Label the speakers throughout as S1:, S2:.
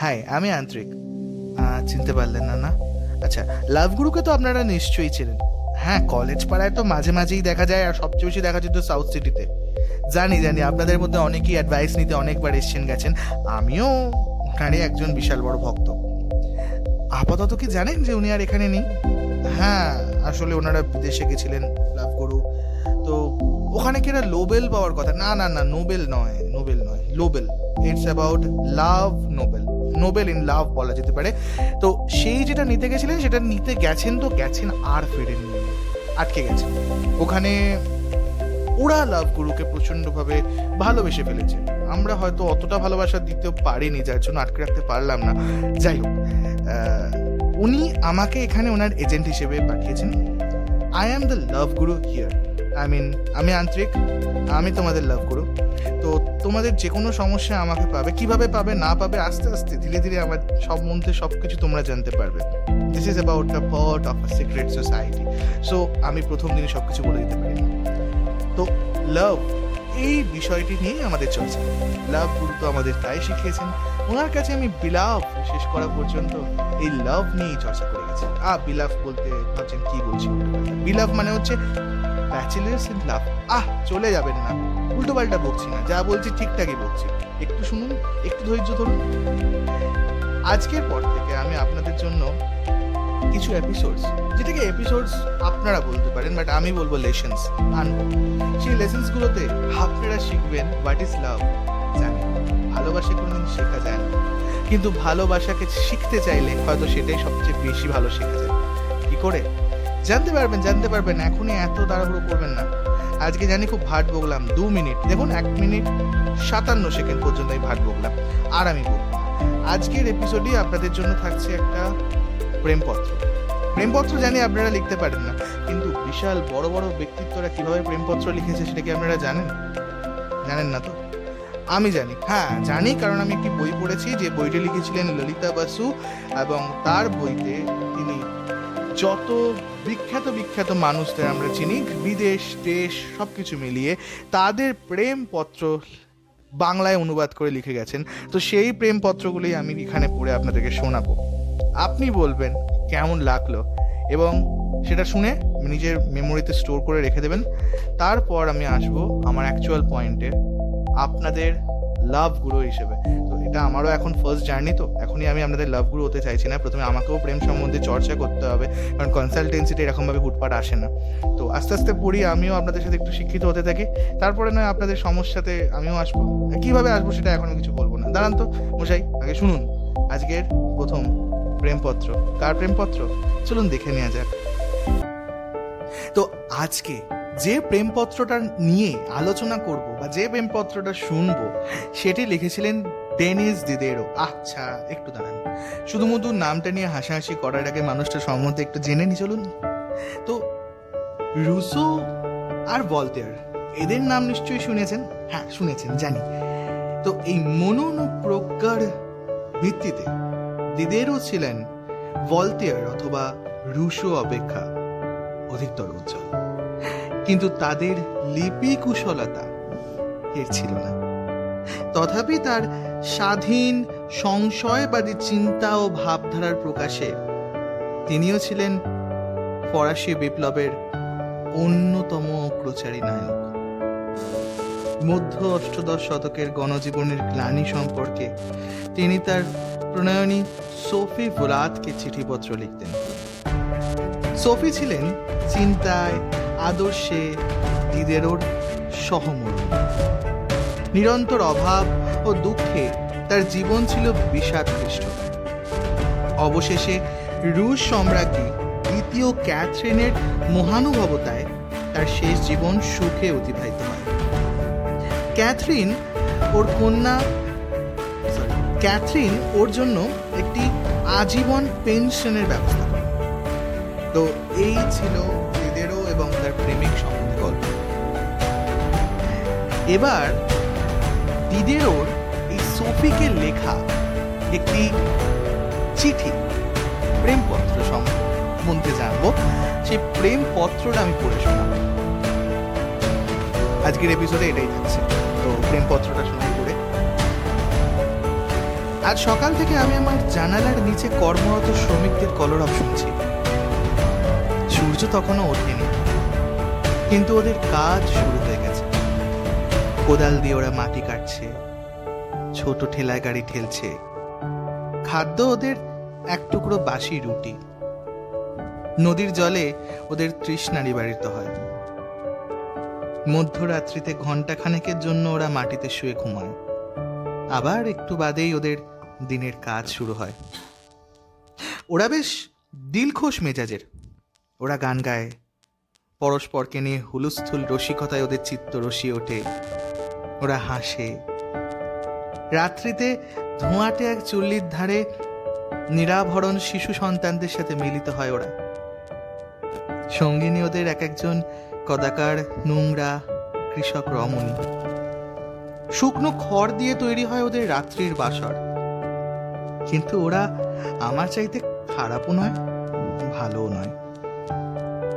S1: High আমি আন্তরিক। চিনতে পারলেন না না? আচ্ছা লাভ গুরুকে তো আপনারা নিশ্চয়ই চেনেন। হ্যাঁ কলেজ পাড়ায় তো মাঝে মাঝেই দেখা যায়, আর সবচেয়ে বেশি দেখা যেত সাউথ সিটিতে জানি জানি, আপনাদের মধ্যে অনেকেই অ্যাডভাইস নিতে অনেকবার এসছেন, গেছেন। আমিও ওনারই একজন বিশাল বড় ভক্ত। আপাতত কি জানেন যে উনি আর এখানে নেই? হ্যাঁ আসলে ওনারা বিদেশে গেছিলেন, লাভ গুরু। তো ওখানে কি লোবেল পাওয়ার কথা? না না না নোবেল নয় নোবেল নয় Lobel it's about love Nobel Nobel in love বলা যেতে পারে। তো সেই যেটা নিতে গেছিলেন, সেটা নিতে গেছেন তো গেছেন আর ফেরেননি। আটকে গেছেন। ওখানে ওরা লাভ গুরুকে প্রচন্ডভাবে ভালোবেসে ফেলেছে। আমরা হয়তো অতটা ভালোবাসা দিতে পারিনি, যার জন্য আটকে রাখতে পারলাম না। যাই হোক উনি আমাকে এখানে ওনার এজেন্ট হিসেবে পাঠিয়েছেন। I am the love Guru here I mean আমি আন্তরিক, আমি তোমাদের লাভ গুরু তো তোমাদের যে কোনো সমস্যা আমাকে পাবে, কীভাবে পাবে, না পাবে, আস্তে আস্তে ধীরে ধীরে আমার সব সম্বন্ধে সব কিছু তোমরা জানতে পারবে। This is about the part of a secret society so আমি প্রথম দিনে সব কিছু বলে দিতে পারি তো লাভ এই বিষয়টি নিয়েই আমাদের চলছে। লাভ গুরু তো আমাদের তাই শিখিয়েছেন। ওনার কাছে আমি বিলাভ শেষ করা পর্যন্ত এই লাভ নিয়েই চর্চা করে গেছি। আ বিলাভ বলতে ভাবছেন কি বলছি? বিলাভ মানে হচ্ছে ব্যাচেলার্স ইন লাভ আহ, চলে যাবেন না। উল্টো পাল্টা বকছি না, যা বলছি ঠিকঠাকই বকছি। একটু শুনুন, একটু ধৈর্য ধরুন। আজকের পর থেকে আমি আপনাদের জন্য কিছু এপিসোডস যেটাকে এপিসোডস আপনারা বলতে পারেন বাট আমি বলব লেসন্স আনব। সেই লেসন্স গুলোতে আপনারা শিখবেন হোয়াট ইজ লাভ জানি ভালোবাসা কোনোদিন শেখা যায় না। কিন্তু ভালোবাসাকে শিখতে চাইলে হয়তো সেটাই সবচেয়ে বেশি ভালো শেখা যায়। কি করে? জানতে পারবেন জানতে পারবেন, এখনই এত তাড়াহুড়ো করবেন না। আজকে জানি খুব ভাট বকলাম, দু মিনিট, দেখুন, এক মিনিট সাতান্ন সেকেন্ড পর্যন্ত আমি ভাট বকলাম, আর আমি বকবো না। আজকের এপিসোডে আপনাদের জন্য থাকছে একটা প্রেমপত্র। প্রেমপত্র জানি আপনারা লিখতে পারেন না, কিন্তু বিশাল বড় বড় ব্যক্তিত্বরা কীভাবে প্রেমপত্র লিখেছে সেটা কি আপনারা জানেন? জানেন না তো? আমি জানি হ্যাঁ জানি, কারণ আমি একটি বই পড়েছি, যে বইটি লিখেছিলেন ললিতা বাসু, এবং তার বইতে তিনি যত বিখ্যাত বিখ্যাত মানুষদের আমরা চিনি। বিদেশ, দেশ সব কিছু মিলিয়ে তাদের প্রেমপত্র বাংলায় অনুবাদ করে লিখে গেছেন। তো সেই প্রেমপত্রগুলি আমি এখানে পড়ে আপনাদেরকে শোনাবো। আপনি বলবেন কেমন লাগল এবং সেটা শুনে নিজের মেমোরিতে স্টোর করে রেখে দেবেন। তারপর আমি আসব আমার অ্যাকচুয়াল পয়েন্টে আপনাদের লাভ গুরু হিসেবে। তো এটা আমারও এখন ফার্স্ট জার্নি তো এখনই আমি আপনাদের লাভ গুরু হতে চাইছি না। প্রথমে আমাকেও প্রেম সম্বন্ধে চর্চা করতে হবে, কারণ কনসালটেন্সিটা এরকমভাবে হুটপাট আসে না। তো আস্তে আস্তে পড়ি, আমিও আপনাদের সাথে একটু শিক্ষিত হতে থাকি। তারপরে নয়, আপনাদের সমস্যাতে আমিও আসব। কীভাবে আসব সেটা এখন আমি কিছু বলব না। দাঁড়ান তো, মশাই, আগে শুনুন। আজকের প্রথম প্রেমপত্র। কার প্রেমপত্র? চলুন দেখে নেওয়া যাক। তো আজকে যে প্রেমপত্রটা নিয়ে আলোচনা করব বা যে প্রেমপত্রটা শুনব, সেটি লিখেছিলেন ডেনিস দিদেরও আচ্ছা একটু দাঁড়ান। শুধুমাত্র নামটা নিয়ে হাসাহাসি করার আগে মানুষটা সম্বন্ধে একটু জেনে নি চলুন। তো, রুসো আর ভলতেয়ার এদের নাম নিশ্চয়ই শুনেছেন? হ্যাঁ শুনেছেন, জানি। তো এই মনোনুপ্রজ্ঞার ভিত্তিতে দিদেরও ছিলেন ভলতেয়ার অথবা রুশো অপেক্ষা অধিকতর উজ্জ্বল। কিন্তু তাদের লিপি কুশলতা এর ছিল না। তথাপি তার স্বাধীন, সংশয়বাদী চিন্তা ও ভাবধারার প্রকাশে তিনিও ছিলেন ফরাসি বিপ্লবের অন্যতম অগ্রচারী নায়ক। মধ্য অষ্টদশ শতকের গণজীবনের গ্লানি সম্পর্কে তিনি তার প্রণয়নী সোফি ভোলাতকে চিঠিপত্র লিখতেন। সোফি ছিলেন চিন্তায় আদর্শে দিদেরোর সহমর্মী নিরন্তর অভাব ও দুঃখে তার জীবন ছিল বিষাদপৃষ্ট অবশেষে রুশ সম্রাজ্ঞী দ্বিতীয় ক্যাথরিনের মহানুভবতায় তার শেষ জীবন সুখে অতিবাহিত হয়। ক্যাথরিন ওর কন্যা ক্যাথরিন ওর জন্য একটি আজীবন পেনশনের ব্যবস্থা। তো এই ছিল এবার দিদেরোর এই সোফিকে লেখা একটি চিঠি, প্রেমপত্র সম্বন্ধে জানব। সেই প্রেমপত্রটা আমি পড়ে শোনাবো। আজকের এপিসোডে এটাই থাকছে। তো প্রেমপত্রটা শুনে করে আজ সকাল থেকে আমি আমার জানালার নিচে কর্মরত শ্রমিকদের কলরব শুনছি। সূর্য তখনও ওঠেনি। কিন্তু ওদের কাজ শুরু হয়ে গেছে। কোদাল দিয়ে ওরা মাটি কাটছে। ছোট ঠেলায় গাড়ি ঠেলছে। খাদ্য ওদের এক টুকরো বাসি রুটি। নদীর জলে ওদের তৃষ্ণা নিবারিত হয়। মধ্যরাত্রিতে ঘণ্টা খানেকের জন্য ওরা মাটিতে শুয়ে ঘুমায়। আবার একটু বাদেই ওদের দিনের কাজ শুরু হয়। ওরা বেশ দিলখোশ মেজাজের। ওরা গান গায়। পরস্পরকে নিয়ে হুলুস্থুল রসিকতায় ওদের চিত্ত রসিয়ে ওঠে। ওরা হাসে। রাত্রিতে ধোঁয়াটে এক চুল্লির ধারে নিরাভরণ শিশু সন্তানদের সাথে মিলিত হয় ওরা। সঙ্গিনী ওদের এক একজন কদাকার, নোংরা কৃষক রমণী। শুকনো খড় দিয়ে তৈরি হয় ওদের রাত্রির বাসর। কিন্তু ওরা আমার চাইতে খারাপও নয়, ভালোও নয়।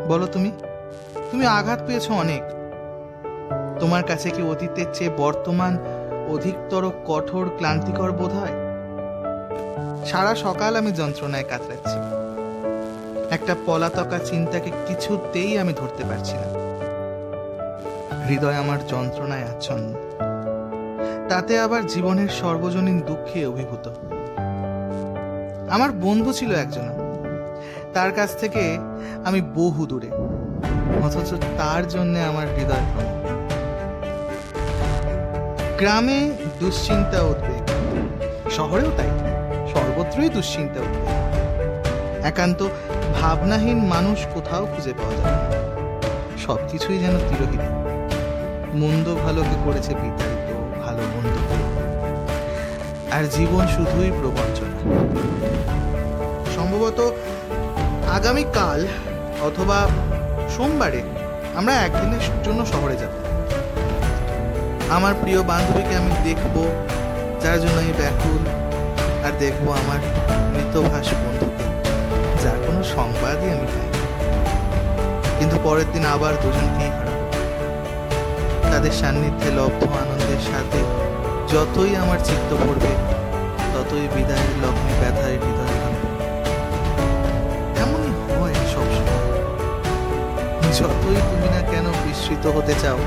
S1: বলো তুমি তুমি আঘাত পেয়েছ অনেক। তোমার কাছে কি অতীতের চেয়ে বর্তমান অধিকতর কঠোর ক্লান্তিকর বোধ হয়? সারা সকাল আমি যন্ত্রণায় কাতরাচ্ছি। একটা পলাতকা চিন্তাকে কিছুতেই আমি ধরতে পারছি না। হৃদয় আমার যন্ত্রণায় আচ্ছন্ন। তাতে আবার জীবনের সর্বজনীন দুঃখে অভিভূত। আমার বন্ধু ছিল একজন। তার কাছ থেকে আমি বহু দূরে, অথচ তার জন্য আমার হৃদয় ভ্রম গ্রামে দুশ্চিন্তা উদ্বেগ। শহরেও তাই। সর্বত্রই দুশ্চিন্তা উদ্বেগ। একান্ত ভাবনাহীন মানুষ কোথাও খুঁজে পাওয়া যায় না। সব কিছুই যেন তিরোহিত। মন্দ ভালোকে করেছে বিতাড়িত, ভালো মন্দ আর জীবন শুধুই প্রবঞ্চনা। সম্ভবত আগামীকাল অথবা সোমবারে আমরা একদিনের জন্য শহরে যাব। আমার প্রিয় বান্ধবীকে আমি দেখব, যার জন্য আমি ব্যাকুল, আর দেখব আমার মৃতভাস বন্ধুকে, যার কোনো সংবাদই আমি পাই কিন্তু পরের দিন আবার দুজনকেই তাদের সান্নিধ্যে, লব্ধ আনন্দের সাথে যতই আমার চিত্ত পড়বে, ততই বিদায়ের লগ্নে ব্যথায় হৃদয় ভাঙবে। এমনই হয় সবসময়। যতই তুমি না কেন বিস্মৃত হতে চাও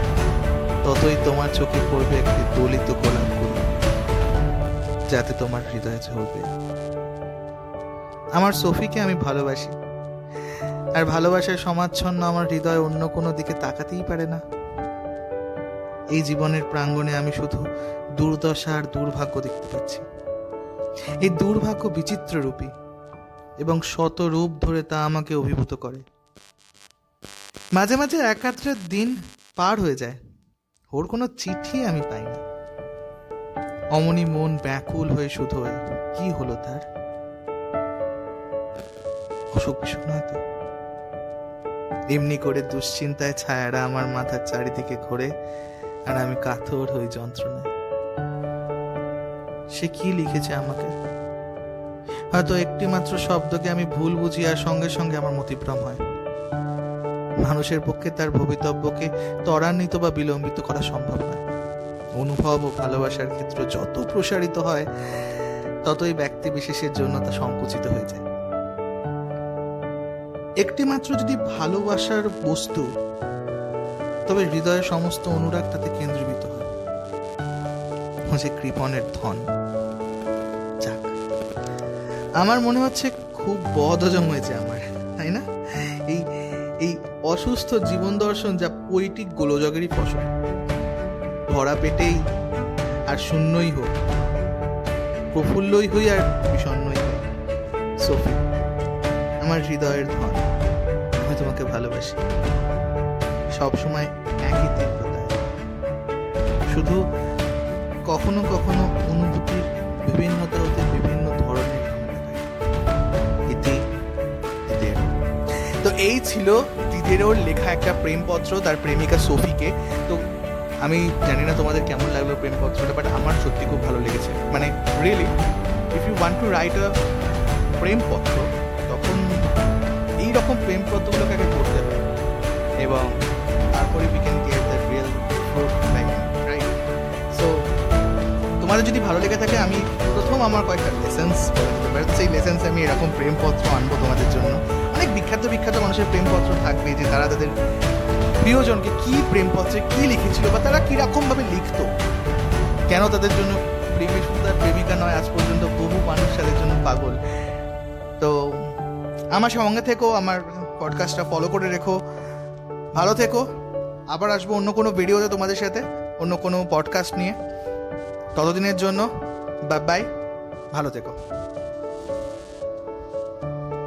S1: ততই তোমার চোখে পড়বে একটি দলিত গোলাপ ফুল যাতে তোমার হৃদয়ে ঝরবে। আমার সফিকে আমি ভালোবাসি, আর ভালোবাসার সমাচ্ছন্ন আমার হৃদয় অন্য কোনো দিকে তাকাতেই পারে না। এই জীবনের প্রাঙ্গণে আমি শুধু দুর্দশা আর দুর্ভাগ্য দেখতে পাচ্ছি। এই দুর্ভাগ্য বিচিত্র রূপী এবং শত রূপ ধরে তা আমাকে অভিভূত করে। মাঝে মাঝে একাত্রের দিন পার হয়ে যায়। ওর কোনো চিঠি আমি পাই না অমনি মন ব্যাকুল হয়ে শুধু কি হলো তার? অসুখ তো? এমনি করে দুশ্চিন্তায় ছায়ারা আমার মাথার চারিদিকে ঘোরে আর আমি কাতর হই যন্ত্রণায়। সে কি লিখেছে আমাকে? হয়তো একটি মাত্র শব্দকে আমি ভুল বুঝি আর সঙ্গে সঙ্গে আমার মতিভ্রম হয়। মানুষের পক্ষে তার ভবিতব্যকে ত্বরান্বিত বা বিলম্বিত করা সম্ভব নয়। অনুভব ও ভালোবাসার ক্ষেত্র যত প্রসারিত হয়, ততই ব্যক্তি বিশেষের জন্য তা সংকুচিত হয়ে যায়। একটি মাত্র যদি ভালোবাসার বস্তু, তবে হৃদয়ের সমস্ত অনুরাগ তাতে কেন্দ্রীভূত হয়। যে কৃপণের ধন। আমার মনে হচ্ছে খুব বদহজম হয়েছে আমার। অসুস্থ জীবন দর্শন যা পৈটিক গোলযোগেরই ফসল। ভরা পেটেই আর শূন্যই হোক, প্রফুল্লই হই আর বিষণ্ণই হই। সোফি, আমার হৃদয়ের ধন, আমি তোমাকে ভালোবাসি। সবসময় একই তীব্রতায় শুধু কখনো কখনো অনুভূতির বিভিন্নতা হতে বিভিন্ন ধরনের ইতি তো এই ছিল দিদেরও লেখা একটা প্রেমপত্র তার প্রেমিকা সোফিকে। তো আমি জানি না তোমাদের কেমন লাগল প্রেমপত্রটা বাট আমার সত্যি খুব ভালো লেগেছে। মানে really if you want to write a প্রেমপত্র, তখন এই রকম প্রেমপত্রগুলোকে আগে পড়তে হবে। এবং তারপরে we can get the real right so তোমাদের যদি ভালো লেগে থাকে, আমি আমার কয়েকটা লেসেন্স সেই লেসেন্স আমি এরকম প্রেমপত্র আনব তোমাদের জন্য। অনেক বিখ্যাত বিখ্যাত মানুষের প্রেমপত্র থাকবে যে তারা তাদের প্রিয়জনকে কি প্রেমপত্রে কি লিখেছিল বা তারা কীরকম ভাবে লিখতো। কেন তাদের জন্য প্রেমী শুধু তার প্রেমিকা নয়, আজ পর্যন্ত বহু মানুষ তাদের জন্য পাগল। তো আমার সঙ্গে থেকো, আমার পডকাস্টটা ফলো করে রেখো। ভালো থেকো। আবার আসব অন্য কোনো ভিডিওতে তোমাদের সাথে, অন্য কোনো পডকাস্ট নিয়ে। ততদিনের জন্য বাই বাই ভালো থেকো।